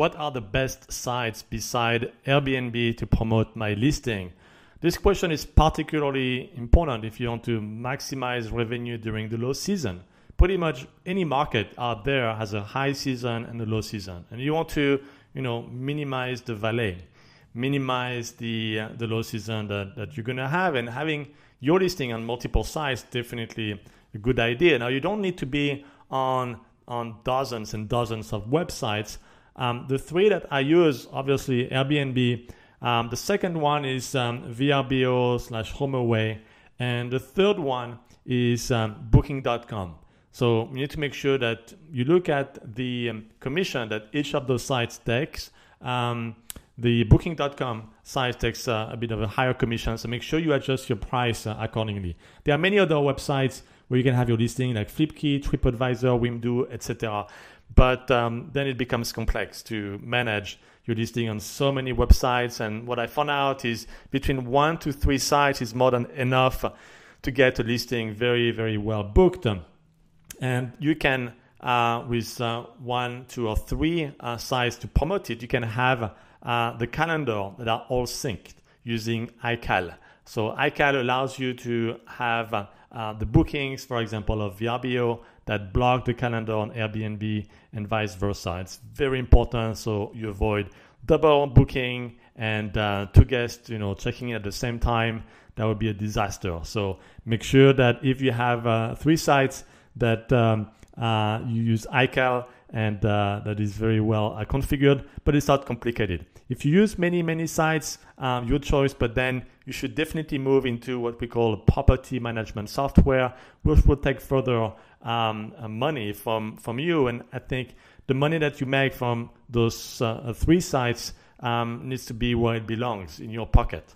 what are the best sites beside Airbnb to promote my listing? This question is particularly important if you want to maximize revenue during the low season. Pretty much any market out there has a high season and a low season, and you want to, you know, minimize the valley, minimize the uh, the low season that, that you're gonna have, and having your listing on multiple sites definitely a good idea. Now you don't need to be on on dozens and dozens of websites. Um, the three that I use, obviously Airbnb, um, the second one is um, VRBO slash HomeAway. And the third one is um, Booking.com. So you need to make sure that you look at the um, commission that each of those sites takes. Um, the Booking.com site takes uh, a bit of a higher commission, so make sure you adjust your price uh, accordingly. There are many other websites where you can have your listing like Flipkey, TripAdvisor, Wimdu, etc. But um, then it becomes complex to manage your listing on so many websites. And what I found out is between one to three sites is more than enough to get a listing very, very well booked. And you can, uh, with uh, one, two, or three uh, sites to promote it, you can have uh, the calendar that are all synced using iCal. So iCal allows you to have uh, the bookings, for example, of VRBO that block the calendar on Airbnb and vice versa. It's very important so you avoid double booking and uh, two guests, you know, checking in at the same time. That would be a disaster. So make sure that if you have uh, three sites that um, you use iCal and uh, that is very well uh, configured, but it's not complicated. If you use many, many sites, um, your choice, but then you should definitely move into what we call property management software, which will take further um, uh, money from, from you. And I think the money that you make from those uh, three sites um, needs to be where it belongs in your pocket.